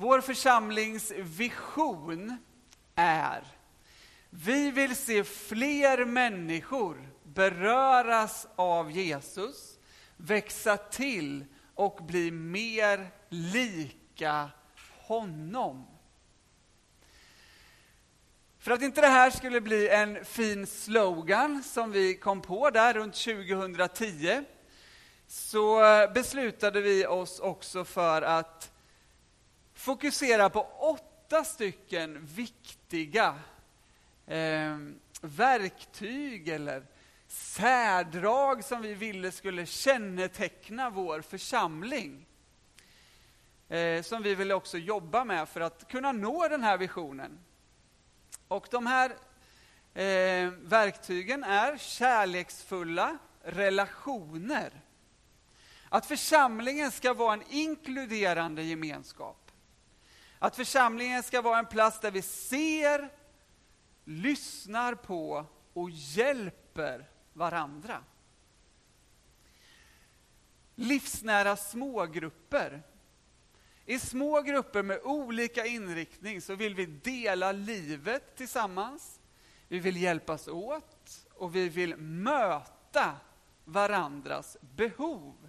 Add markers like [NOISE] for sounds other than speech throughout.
Vår församlings vision är vi vill se fler människor beröras av Jesus, växa till och bli mer lika honom. För att inte det här skulle bli en fin slogan som vi kom på där runt 2010 så beslutade vi oss också för att fokusera på åtta stycken viktiga eh, verktyg eller särdrag som vi ville skulle känneteckna vår församling. Eh, som vi ville också jobba med för att kunna nå den här visionen. Och de här eh, verktygen är kärleksfulla relationer. Att församlingen ska vara en inkluderande gemenskap. Att församlingen ska vara en plats där vi ser, lyssnar på och hjälper varandra. Livsnära smågrupper. I små grupper med olika inriktning så vill vi dela livet tillsammans. Vi vill hjälpas åt och vi vill möta varandras behov.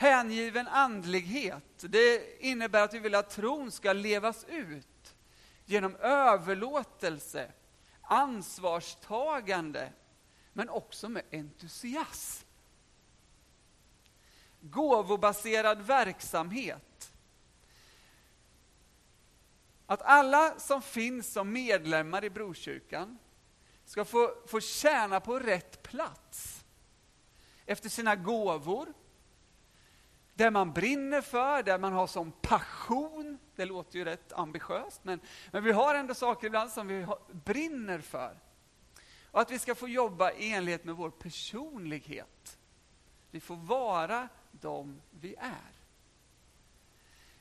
Hängiven andlighet, det innebär att vi vill att tron ska levas ut genom överlåtelse, ansvarstagande, men också med entusiasm. Gåvobaserad verksamhet. Att alla som finns som medlemmar i Brokyrkan ska få, få tjäna på rätt plats efter sina gåvor, det man brinner för, det man har som passion. Det låter ju rätt ambitiöst, men, men vi har ändå saker ibland som vi har, brinner för. Och att vi ska få jobba i enlighet med vår personlighet. Vi får vara de vi är.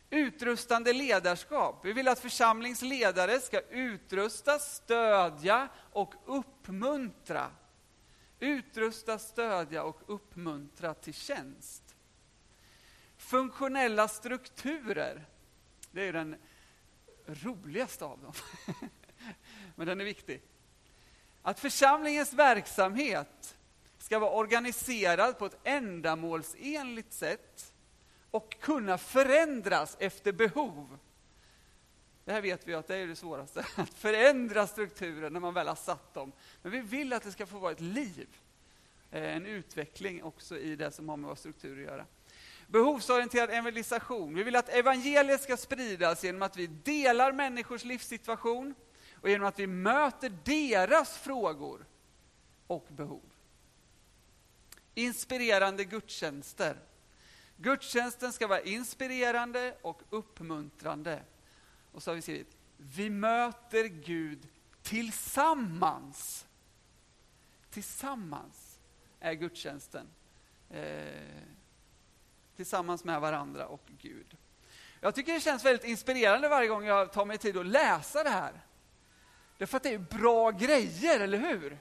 Utrustande ledarskap. Vi vill att församlingsledare ska utrusta, stödja och uppmuntra. Utrusta, stödja och uppmuntra till tjänst. Funktionella strukturer, det är den roligaste av dem. [LAUGHS] Men den är viktig. Att församlingens verksamhet ska vara organiserad på ett ändamålsenligt sätt och kunna förändras efter behov. Det här vet vi att det är det svåraste, [LAUGHS] att förändra strukturer när man väl har satt dem. Men vi vill att det ska få vara ett liv, eh, en utveckling också i det som har med vår struktur att göra. Behovsorienterad evangelisation. Vi vill att evangeliet ska spridas genom att vi delar människors livssituation och genom att vi möter deras frågor och behov. Inspirerande gudstjänster. Gudstjänsten ska vara inspirerande och uppmuntrande. Och så har vi skrivit, vi möter Gud tillsammans. Tillsammans är gudstjänsten. Eh, tillsammans med varandra och Gud. Jag tycker det känns väldigt inspirerande varje gång jag tar mig tid att läsa det här. Därför att det är bra grejer, eller hur?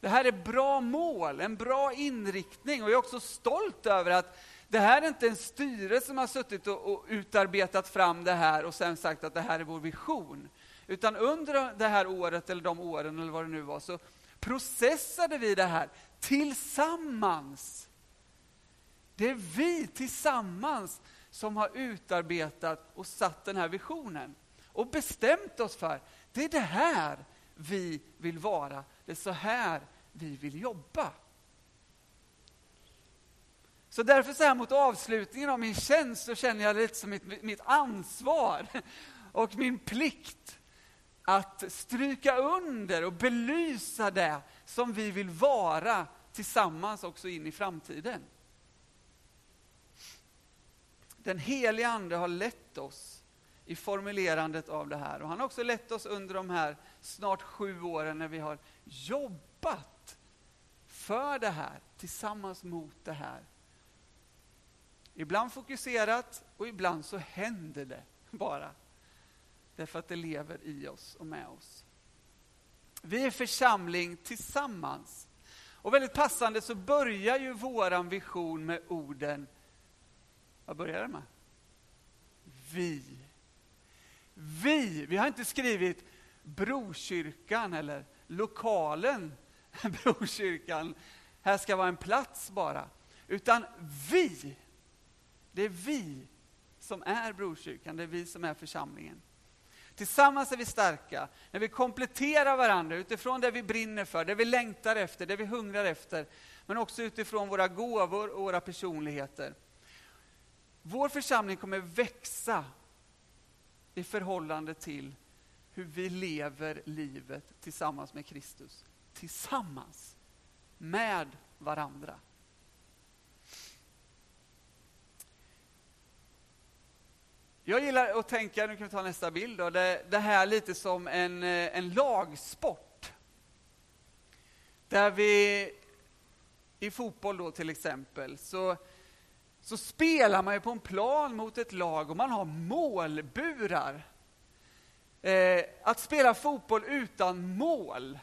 Det här är bra mål, en bra inriktning och jag är också stolt över att det här är inte en styrelse som har suttit och, och, utarbetat fram det här och sen sagt att det här är vår vision. Utan under det här året, eller de åren, eller vad det nu var, så processade vi det här tillsammans. Det är vi tillsammans som har utarbetat och satt den här visionen och bestämt oss för det är det här vi vill vara. Det är så här vi vill jobba. Så därför så här mot avslutningen av min tjänst så känner jag det lite som mitt, mitt ansvar och min plikt att stryka under och belysa det som vi vill vara tillsammans också in i framtiden. Den helige Ande har lett oss i formulerandet av det här. Och han har också lett oss under de här snart sju åren när vi har jobbat för det här, tillsammans mot det här. Ibland fokuserat och ibland så händer det bara. Därför att det lever i oss och med oss. Vi är församling tillsammans. Och väldigt passande så börjar ju våran vision med orden, vad börjar det med? vi. Vi. Vi har inte skrivit Brokyrkan eller lokalen [LAUGHS] Brokyrkan. Här ska vara en plats bara. Utan vi. Det är vi som är Brokyrkan, det är vi som är församlingen. Tillsammans är vi starka, när vi kompletterar varandra utifrån det vi brinner för, det vi längtar efter, det vi hungrar efter, men också utifrån våra gåvor och våra personligheter. Vår församling kommer växa i förhållande till hur vi lever livet tillsammans med Kristus. Tillsammans med varandra. Jag gillar att tänka, nu kan vi ta nästa bild, då, det, det här lite som en, eh, en lagsport. Där vi, i fotboll då till exempel, så, så spelar man ju på en plan mot ett lag och man har målburar. Eh, att spela fotboll utan mål,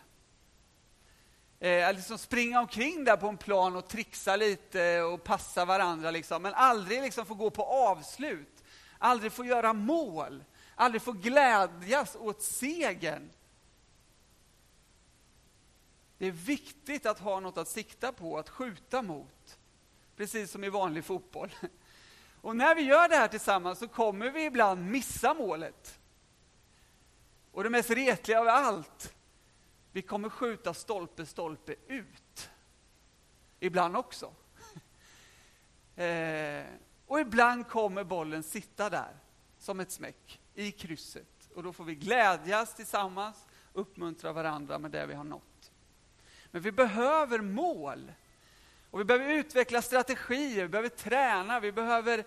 eh, att liksom springa omkring där på en plan och trixa lite och passa varandra, liksom, men aldrig liksom få gå på avslut aldrig få göra mål, aldrig få glädjas åt segern. Det är viktigt att ha något att sikta på, att skjuta mot. Precis som i vanlig fotboll. [LAUGHS] Och när vi gör det här tillsammans så kommer vi ibland missa målet. Och det mest retliga av allt, vi kommer skjuta stolpe, stolpe ut. Ibland också. [LAUGHS] Eh, och ibland kommer bollen sitta där som ett smäck i krysset. Och då får vi glädjas tillsammans, uppmuntra varandra med det vi har nått. Men vi behöver mål. Och vi behöver utveckla strategier, vi behöver träna, vi behöver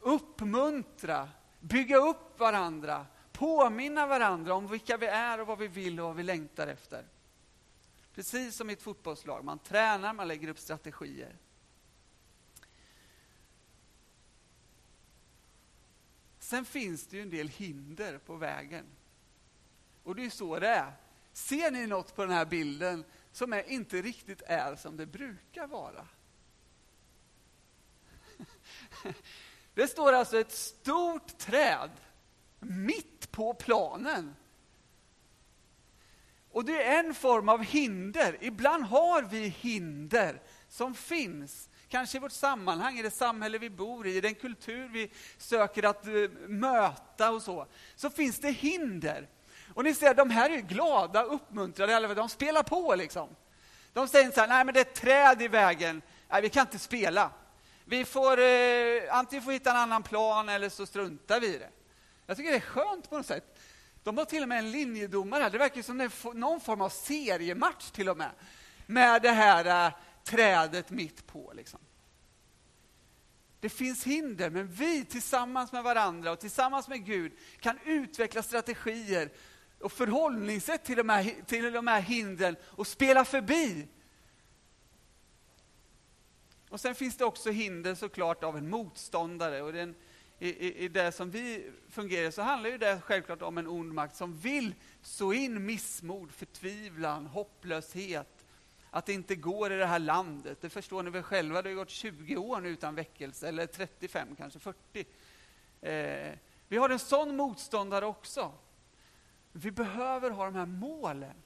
uppmuntra, bygga upp varandra, påminna varandra om vilka vi är och vad vi vill och vad vi längtar efter. Precis som i ett fotbollslag, man tränar, man lägger upp strategier. Sen finns det ju en del hinder på vägen. Och det är så det är. Ser ni något på den här bilden som är, inte riktigt är som det brukar vara? [LAUGHS] Det står alltså ett stort träd mitt på planen. Och det är en form av hinder. Ibland har vi hinder som finns Kanske i vårt sammanhang, i det samhälle vi bor i, i den kultur vi söker att eh, möta och så, så finns det hinder. Och ni ser, de här är glada, uppmuntrade, de spelar på liksom. De säger så här, nej men det är ett träd i vägen, nej vi kan inte spela. Vi får, eh, antingen får hitta en annan plan eller så struntar vi i det. Jag tycker det är skönt på något sätt. De har till och med en linjedomare här, det verkar som någon form av seriematch till och med. Med det här eh, trädet mitt på. Liksom. Det finns hinder, men vi tillsammans med varandra och tillsammans med Gud kan utveckla strategier och förhållningssätt till de här, till de här hindren och spela förbi. Och Sen finns det också hinder såklart av en motståndare. Och den, i, i, I det som vi fungerar så handlar ju det självklart om en ond makt som vill så in missmod, förtvivlan, hopplöshet, att det inte går i det här landet. Det förstår ni väl själva, det har gått 20 år nu utan väckelse, eller 35, kanske 40. Eh, vi har en sån motståndare också. Vi behöver ha de här målen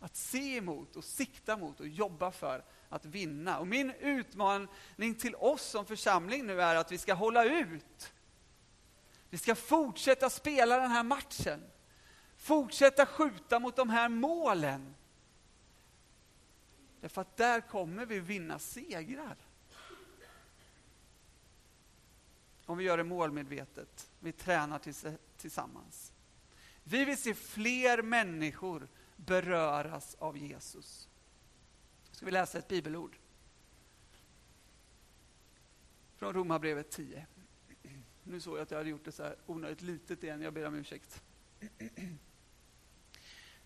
att se emot och sikta mot och jobba för att vinna. Och min utmaning till oss som församling nu är att vi ska hålla ut. Vi ska fortsätta spela den här matchen. Fortsätta skjuta mot de här målen. Därför att där kommer vi vinna segrar. Om vi gör det målmedvetet, vi tränar tillsammans. Vi vill se fler människor beröras av Jesus. Ska vi läsa ett bibelord? Från Romarbrevet 10. Nu såg jag att jag hade gjort det så här onödigt litet igen, jag ber om ursäkt.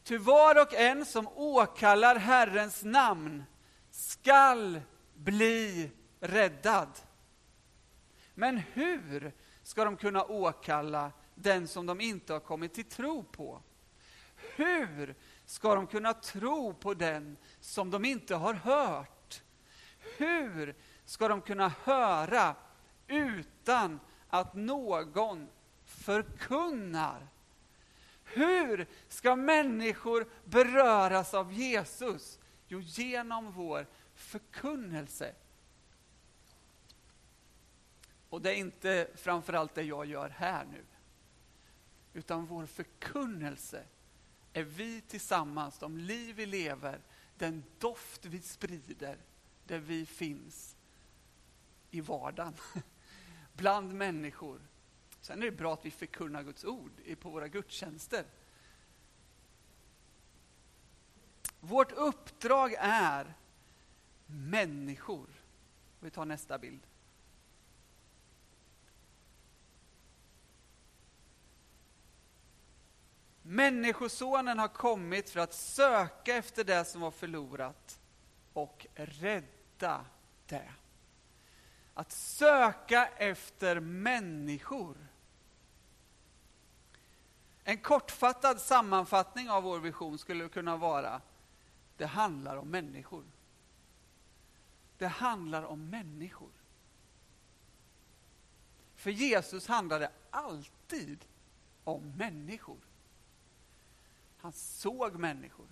Ty var och en som åkallar Herrens namn skall bli räddad. Men hur ska de kunna åkalla den som de inte har kommit till tro på? Hur ska de kunna tro på den som de inte har hört? Hur ska de kunna höra utan att någon förkunnar. Hur ska människor beröras av Jesus? Jo, genom vår förkunnelse. Och det är inte framförallt det jag gör här nu. Utan vår förkunnelse är vi tillsammans, de liv vi lever, den doft vi sprider där vi finns i vardagen, [LAUGHS] bland människor. Sen är det bra att vi förkunnar Guds ord på våra gudstjänster. Vårt uppdrag är människor. Vi tar nästa bild. Människosonen har kommit för att söka efter det som var förlorat och rädda det. Att söka efter människor. En kortfattad sammanfattning av vår vision skulle kunna vara det handlar om människor. Det handlar om människor. För Jesus handlar det alltid om människor. Han såg människor.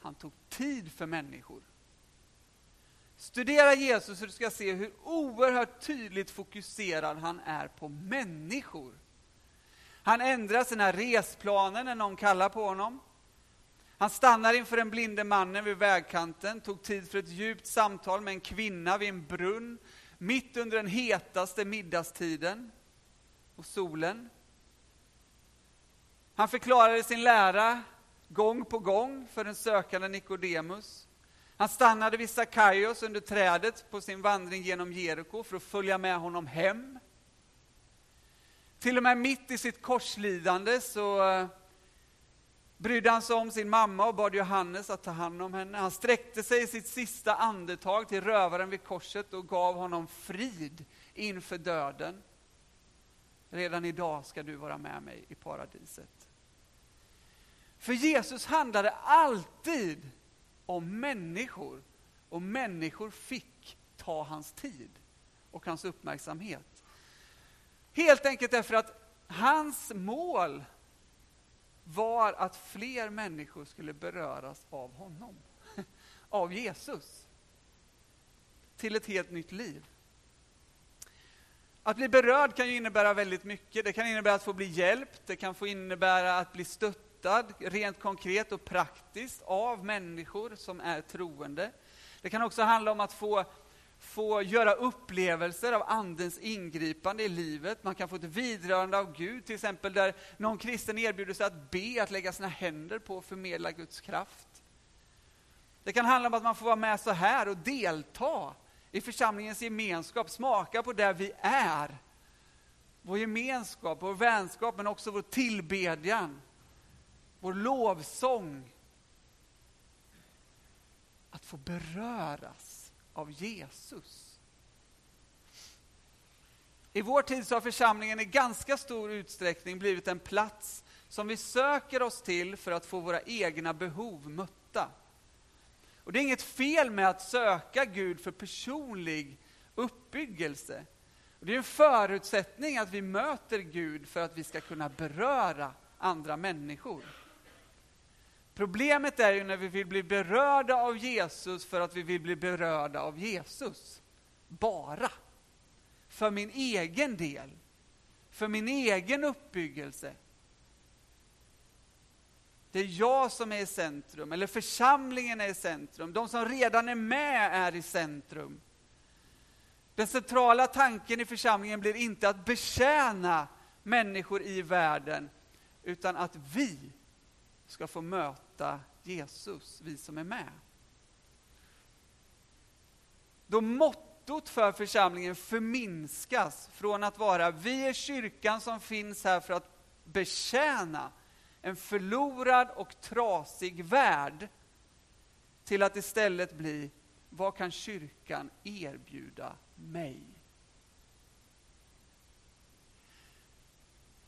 Han tog tid för människor. Studera Jesus så du ska se hur oerhört tydligt fokuserad han är på människor. Han ändrar sina resplaner när någon kallar på honom. Han stannar inför den blinde mannen vid vägkanten, tog tid för ett djupt samtal med en kvinna vid en brunn, mitt under den hetaste middagstiden och solen. Han förklarade sin lära gång på gång för den sökande Nikodemus. Han stannade vid Sackaios under trädet på sin vandring genom Jeriko för att följa med honom hem. Till och med mitt i sitt korslidande så eh, brydde han sig om sin mamma och bad Johannes att ta hand om henne. Han sträckte sig i sitt sista andetag till rövaren vid korset och gav honom frid inför döden. Redan idag ska du vara med mig i paradiset. För Jesus handlade alltid om människor och människor fick ta hans tid och hans uppmärksamhet. Helt enkelt därför att hans mål var att fler människor skulle beröras av honom, [LAUGHS] av Jesus, till ett helt nytt liv. Att bli berörd kan ju innebära väldigt mycket. Det kan innebära att få bli hjälpt, det kan få innebära att bli stöttad rent konkret och praktiskt av människor som är troende. Det kan också handla om att få få göra upplevelser av Andens ingripande i livet. Man kan få ett vidrörande av Gud, till exempel där någon kristen erbjuder sig att be, att lägga sina händer på och förmedla Guds kraft. Det kan handla om att man får vara med så här och delta i församlingens gemenskap, smaka på där vi är. Vår gemenskap, vår vänskap, men också vår tillbedjan, vår lovsång. Att få beröras av Jesus. I vår tid så har församlingen i ganska stor utsträckning blivit en plats som vi söker oss till för att få våra egna behov mötta. Och det är inget fel med att söka Gud för personlig uppbyggelse. Och det är en förutsättning att vi möter Gud för att vi ska kunna beröra andra människor. Problemet är ju när vi vill bli berörda av Jesus för att vi vill bli berörda av Jesus. Bara. För min egen del. För min egen uppbyggelse. Det är jag som är i centrum, eller församlingen är i centrum. De som redan är med är i centrum. Den centrala tanken i församlingen blir inte att betjäna människor i världen, utan att vi ska få möta Jesus, vi som är med. Då mottot för församlingen förminskas från att vara vi är kyrkan som finns här för att betjäna en förlorad och trasig värld till att istället bli vad kan kyrkan erbjuda mig?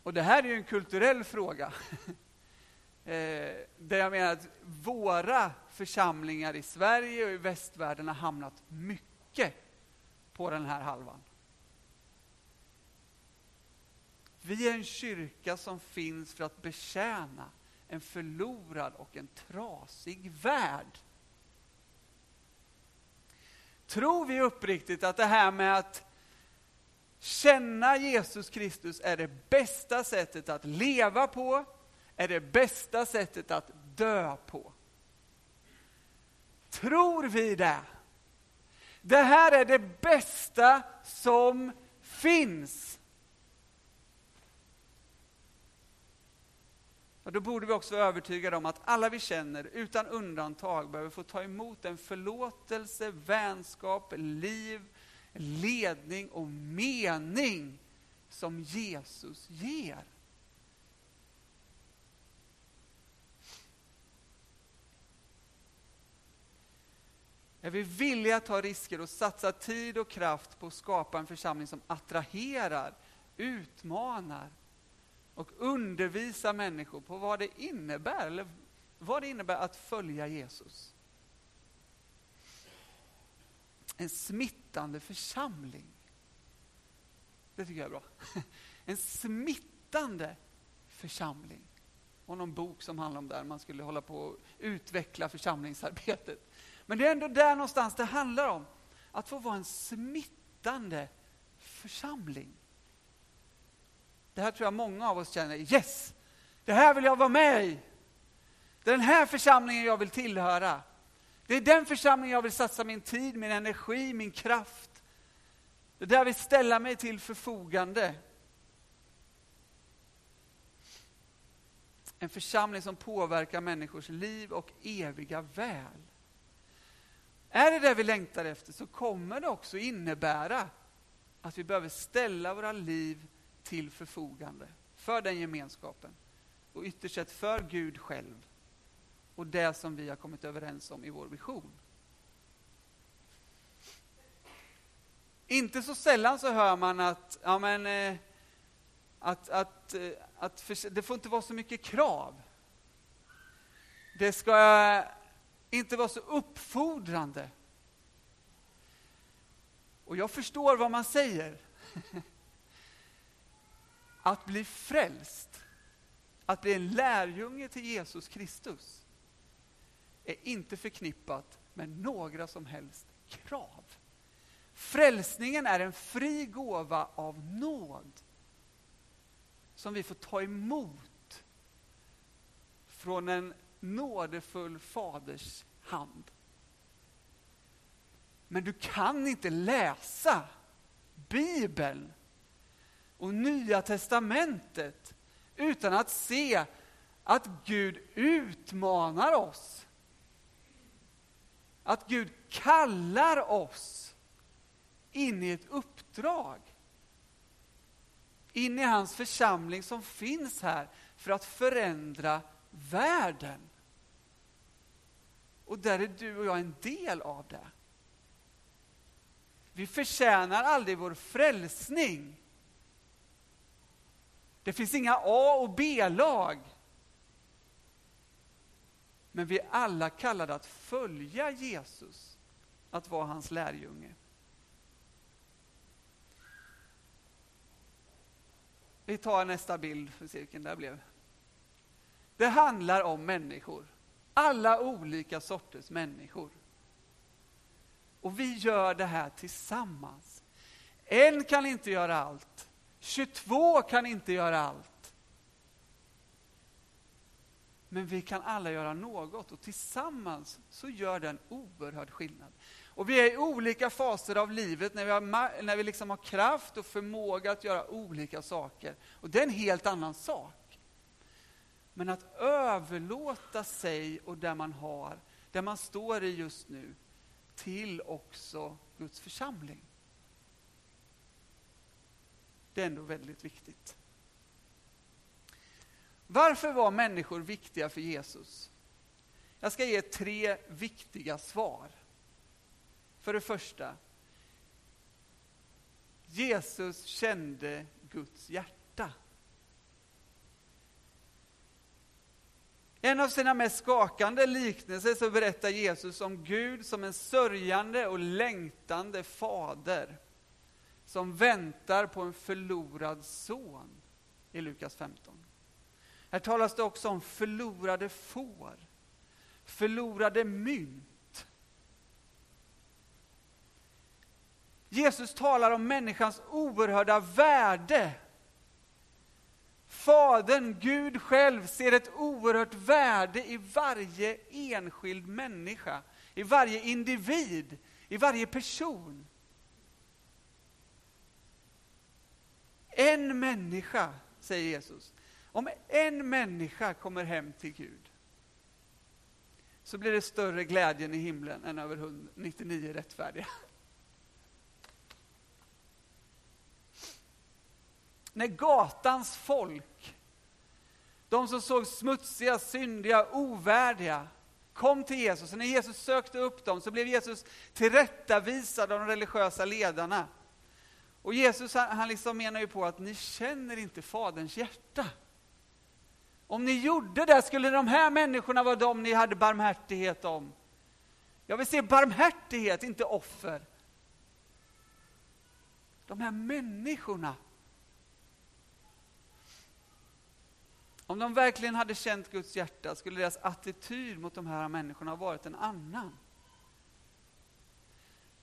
Och det här är ju en kulturell fråga. [LAUGHS] Eh, där jag menar att våra församlingar i Sverige och i västvärlden har hamnat mycket på den här halvan. Vi är en kyrka som finns för att betjäna en förlorad och en trasig värld. Tror vi uppriktigt att det här med att känna Jesus Kristus är det bästa sättet att leva på, är det bästa sättet att dö på? Tror vi det? Det här är det bästa som finns. Ja, då borde vi också vara övertygade om att alla vi känner, utan undantag, behöver få ta emot den förlåtelse, vänskap, liv, ledning och mening som Jesus ger. Är vi villiga att ta risker och satsa tid och kraft på att skapa en församling som attraherar, utmanar och undervisar människor på vad det innebär, eller vad det innebär att följa Jesus? En smittande församling. Det tycker jag är bra. [LAUGHS] En smittande församling. Och någon bok som handlar om det, man skulle hålla på att utveckla församlingsarbetet. Men det är ändå där någonstans det handlar om. Att få vara en smittande församling. Det här tror jag många av oss känner, yes! Det här vill jag vara med i. Det är den här församlingen jag vill tillhöra. Det är den församlingen jag vill satsa min tid, min energi, min kraft. Det är där jag vill ställa mig till förfogande. En församling som påverkar människors liv och eviga väl. Är det det vi längtar efter så kommer det också innebära att vi behöver ställa våra liv till förfogande för den gemenskapen. Och ytterst sett för Gud själv och det som vi har kommit överens om i vår vision. Inte så sällan så hör man att, ja men, eh, att, att, eh, att för, det får inte vara så mycket krav. Det ska inte var så uppfordrande. Och jag förstår vad man säger. [LAUGHS] Att bli frälst, att bli en lärjunge till Jesus Kristus, är inte förknippat med några som helst krav. Frälsningen är en fri gåva av nåd som vi får ta emot från en nådefull faders hand. Men du kan inte läsa Bibeln och Nya testamentet utan att se att Gud utmanar oss. Att Gud kallar oss in i ett uppdrag. In i hans församling som finns här för att förändra världen. Och där är du och jag en del av det. Vi förtjänar aldrig vår frälsning. Det finns inga A och B-lag. Men vi är alla kallade att följa Jesus, att vara hans lärjunge. Vi tar nästa bild för cirkeln. Där blev. Det handlar om människor. Alla olika sorters människor. Och vi gör det här tillsammans. En kan inte göra allt. 22 kan inte göra allt. Men vi kan alla göra något och tillsammans så gör det en oerhörd skillnad. Och vi är i olika faser av livet när vi, har, när vi liksom har kraft och förmåga att göra olika saker. Och det är en helt annan sak. Men att överlåta sig och det man har, det man står i just nu, till också Guds församling. Det är ändå väldigt viktigt. Varför var människor viktiga för Jesus? Jag ska ge tre viktiga svar. För det första, Jesus kände Guds hjärta. En av sina mest skakande liknelser så berättar Jesus om Gud som en sörjande och längtande fader som väntar på en förlorad son. i Lukas 15. Här talas det också om förlorade får, förlorade mynt. Jesus talar om människans oerhörda värde. Fadern, Gud själv, ser ett oerhört värde i varje enskild människa, i varje individ, i varje person. En människa, säger Jesus, om en människa kommer hem till Gud så blir det större glädjen i himlen än över 99 rättfärdiga. När gatans folk, de som såg smutsiga, syndiga, ovärdiga, kom till Jesus, och när Jesus sökte upp dem så blev Jesus tillrättavisad av de religiösa ledarna. Och Jesus han liksom menar ju på att ni känner inte Faderns hjärta. Om ni gjorde det skulle de här människorna vara de ni hade barmhärtighet om. Jag vill se barmhärtighet, inte offer. De här människorna. Om de verkligen hade känt Guds hjärta skulle deras attityd mot de här människorna ha varit en annan.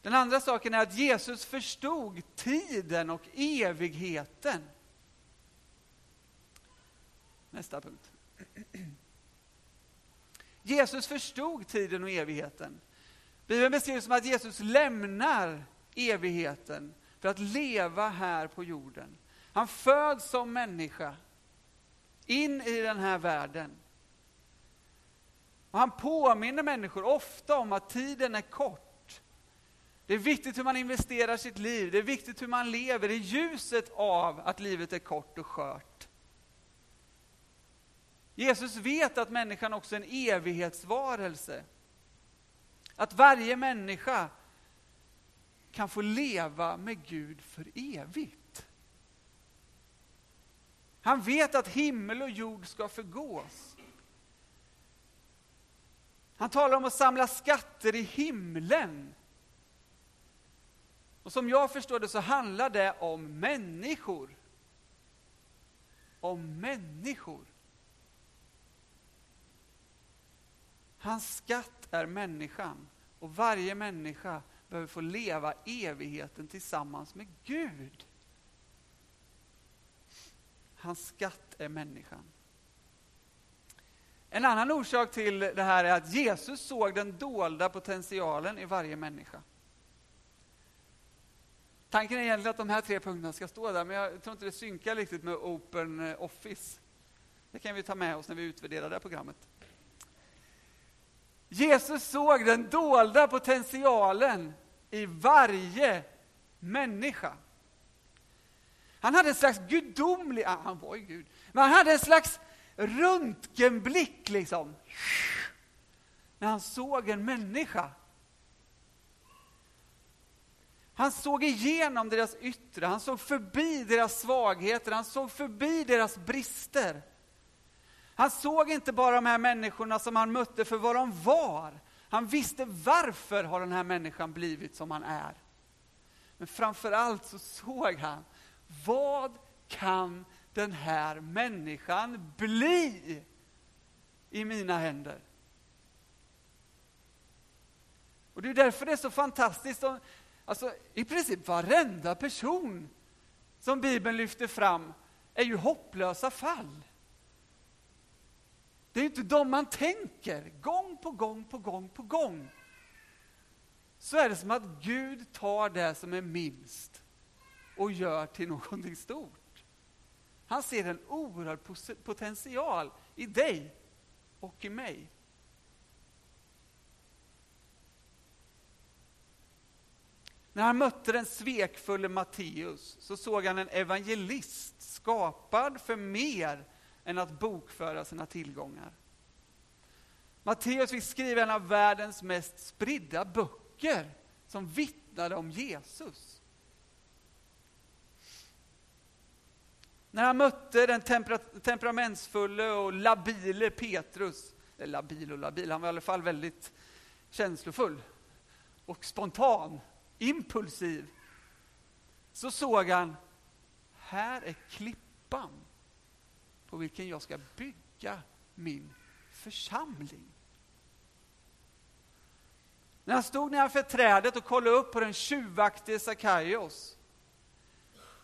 Den andra saken är att Jesus förstod tiden och evigheten. Nästa punkt. Jesus förstod tiden och evigheten. Bibeln beskriver som att Jesus lämnar evigheten för att leva här på jorden. Han föds som människa in i den här världen. Och han påminner människor ofta om att tiden är kort. Det är viktigt hur man investerar sitt liv, det är viktigt hur man lever i ljuset av att livet är kort och skört. Jesus vet att människan också är en evighetsvarelse. Att varje människa kan få leva med Gud för evigt. Han vet att himmel och jord ska förgås. Han talar om att samla skatter i himlen. Och som jag förstår det så handlar det om människor. Om människor. Hans skatt är människan och varje människa behöver få leva evigheten tillsammans med Gud. Hans skatt är människan. En annan orsak till det här är att Jesus såg den dolda potentialen i varje människa. Tanken är egentligen att de här tre punkterna ska stå där, men jag tror inte det synkar riktigt med Open Office. Det kan vi ta med oss när vi utvärderar det här programmet. Jesus såg den dolda potentialen i varje människa. Han hade en slags gudomlig, ah, han var ju Gud, men han hade en slags röntgenblick liksom. När han såg en människa. Han såg igenom deras yttre, han såg förbi deras svagheter, han såg förbi deras brister. Han såg inte bara de här människorna som han mötte för vad de var. Han visste varför har den här människan blivit som han är. Men framför allt så såg han, vad kan den här människan bli i mina händer? Och det är därför det är så fantastiskt. Alltså, I princip varenda person som Bibeln lyfter fram är ju hopplösa fall. Det är inte de man tänker, gång på gång på gång på gång. Så är det som att Gud tar det som är minst och gör till någonting stort. Han ser en oerhörd potential i dig och i mig. När han mötte den svekfulle Matteus så såg han en evangelist skapad för mer än att bokföra sina tillgångar. Matteus fick skriva en av världens mest spridda böcker som vittnade om Jesus. När han mötte den tempera temperamentsfulle och labile Petrus, eller labil och labil, han var i alla fall väldigt känslofull och spontan impulsiv, så såg han, här är klippan på vilken jag ska bygga min församling. När han stod nedanför trädet och kollade upp på den tjuvaktige Sakaios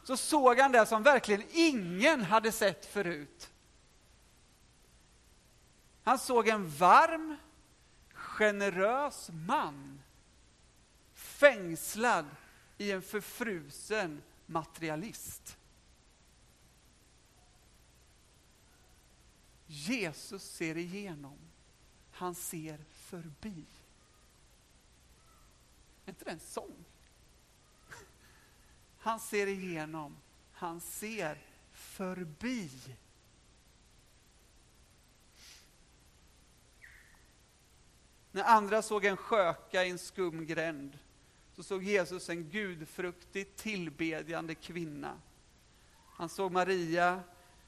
så såg han det som verkligen ingen hade sett förut. Han såg en varm, generös man fängslad i en förfrusen materialist. Jesus ser igenom. Han ser förbi. Är inte det en sång? Han ser igenom. Han ser förbi. När andra såg en sköka i en skum gränd så såg Jesus en gudfruktig tillbedjande kvinna. Han såg Maria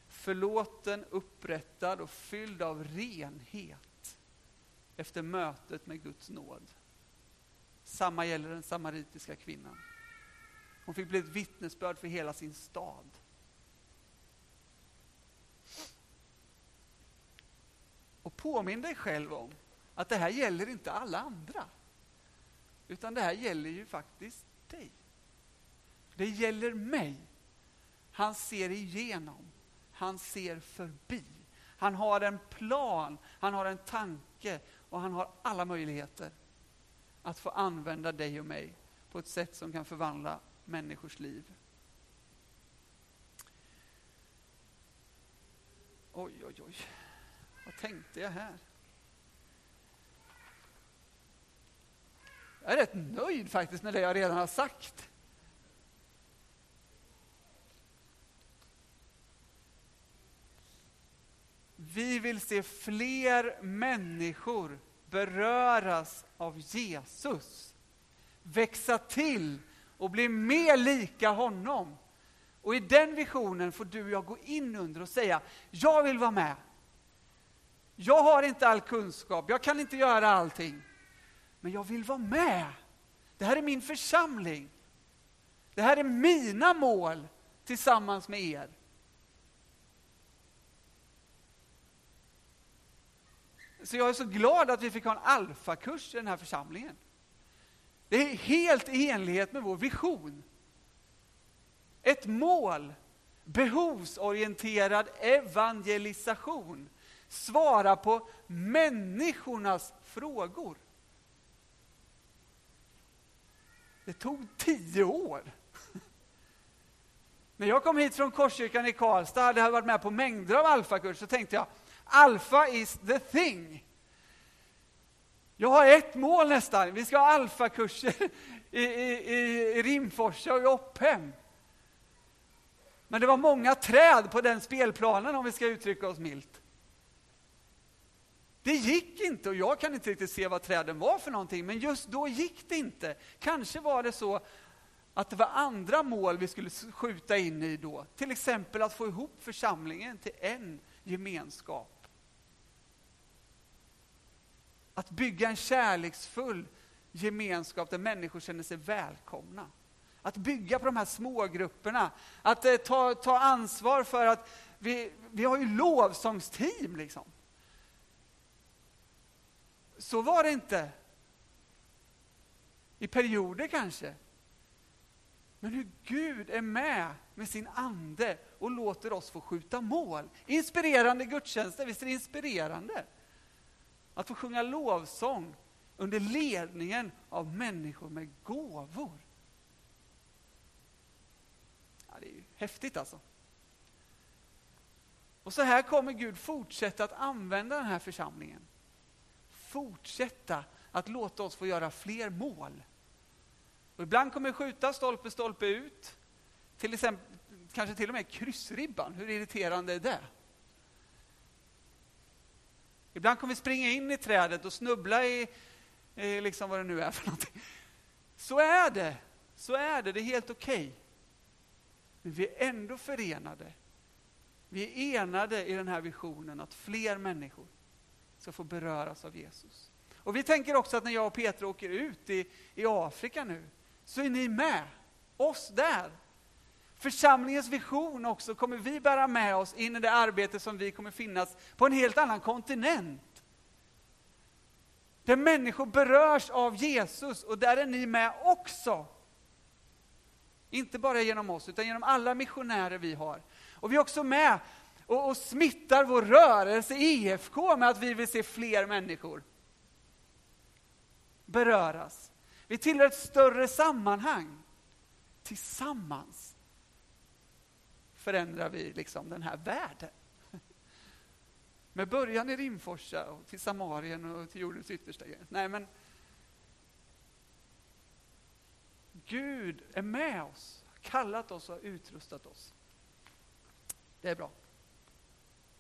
förlåten, upprättad och fylld av renhet efter mötet med Guds nåd. Samma gäller den samaritiska kvinnan. Hon fick bli ett vittnesbörd för hela sin stad. Och påminn dig själv om att det här gäller inte alla andra. Utan det här gäller ju faktiskt dig. Det gäller mig. Han ser igenom. Han ser förbi. Han har en plan, han har en tanke och han har alla möjligheter att få använda dig och mig på ett sätt som kan förvandla människors liv. Oj, oj, oj. Vad tänkte jag här? Jag är rätt nöjd faktiskt med det jag redan har sagt. Vi vill se fler människor beröras av Jesus. Växa till och bli mer lika honom. Och i den visionen får du och jag gå in under och säga, jag vill vara med. Jag har inte all kunskap, jag kan inte göra allting. Men jag vill vara med. Det här är min församling. Det här är mina mål tillsammans med er. Så jag är så glad att vi fick ha en alfakurs i den här församlingen. Det är helt i enlighet med vår vision. Ett mål, behovsorienterad evangelisation. Svara på människornas frågor. Det tog tio år. När jag kom hit från Korskyrkan i Karlstad hade jag varit med på mängder av alfakurser så tänkte jag Alfa is the thing. Jag har ett mål nästan. Vi ska ha alfakurser i, i, i Rimforsa och i Opphem. Men det var många träd på den spelplanen om vi ska uttrycka oss milt. Det gick inte och jag kan inte riktigt se vad träden var för någonting, men just då gick det inte. Kanske var det så att det var andra mål vi skulle skjuta in i då. Till exempel att få ihop församlingen till en gemenskap. Att bygga en kärleksfull gemenskap där människor känner sig välkomna. Att bygga på de här smågrupperna. Att eh, ta, ta ansvar för att vi, vi har ju lovsångsteam liksom. Så var det inte. I perioder kanske. Men hur Gud är med med sin ande och låter oss få skjuta mål. Inspirerande gudstjänster, visst är det inspirerande? Att få sjunga lovsång under ledningen av människor med gåvor. Ja, det är ju häftigt alltså. Och så här kommer Gud fortsätta att använda den här församlingen. Fortsätta att låta oss få göra fler mål. Och ibland kommer vi skjuta stolpe, stolpe ut. Till exempel, kanske till och med kryssribban. Hur irriterande är det? Ibland kommer vi springa in i trädet och snubbla i, i liksom vad det nu är för någonting. Så är det. Så är det. Det är helt okej. Okay. Men vi är ändå förenade. Vi är enade i den här visionen att fler människor ska få beröras av Jesus. Och vi tänker också att när jag och Petra åker ut i, i Afrika nu, så är ni med oss där församlingens vision också kommer vi bära med oss in i det arbete som vi kommer finnas på en helt annan kontinent. Där människor berörs av Jesus och där är ni med också. Inte bara genom oss, utan genom alla missionärer vi har. Och vi är också med och, och smittar vår rörelse EFK med att vi vill se fler människor beröras. Vi tillhör ett större sammanhang. Tillsammans förändrar vi liksom den här världen. Med början i Rimforsa, och till Samarien och till jordens yttersta gräns. Nej, men Gud är med oss, har kallat oss och utrustat oss. Det är bra.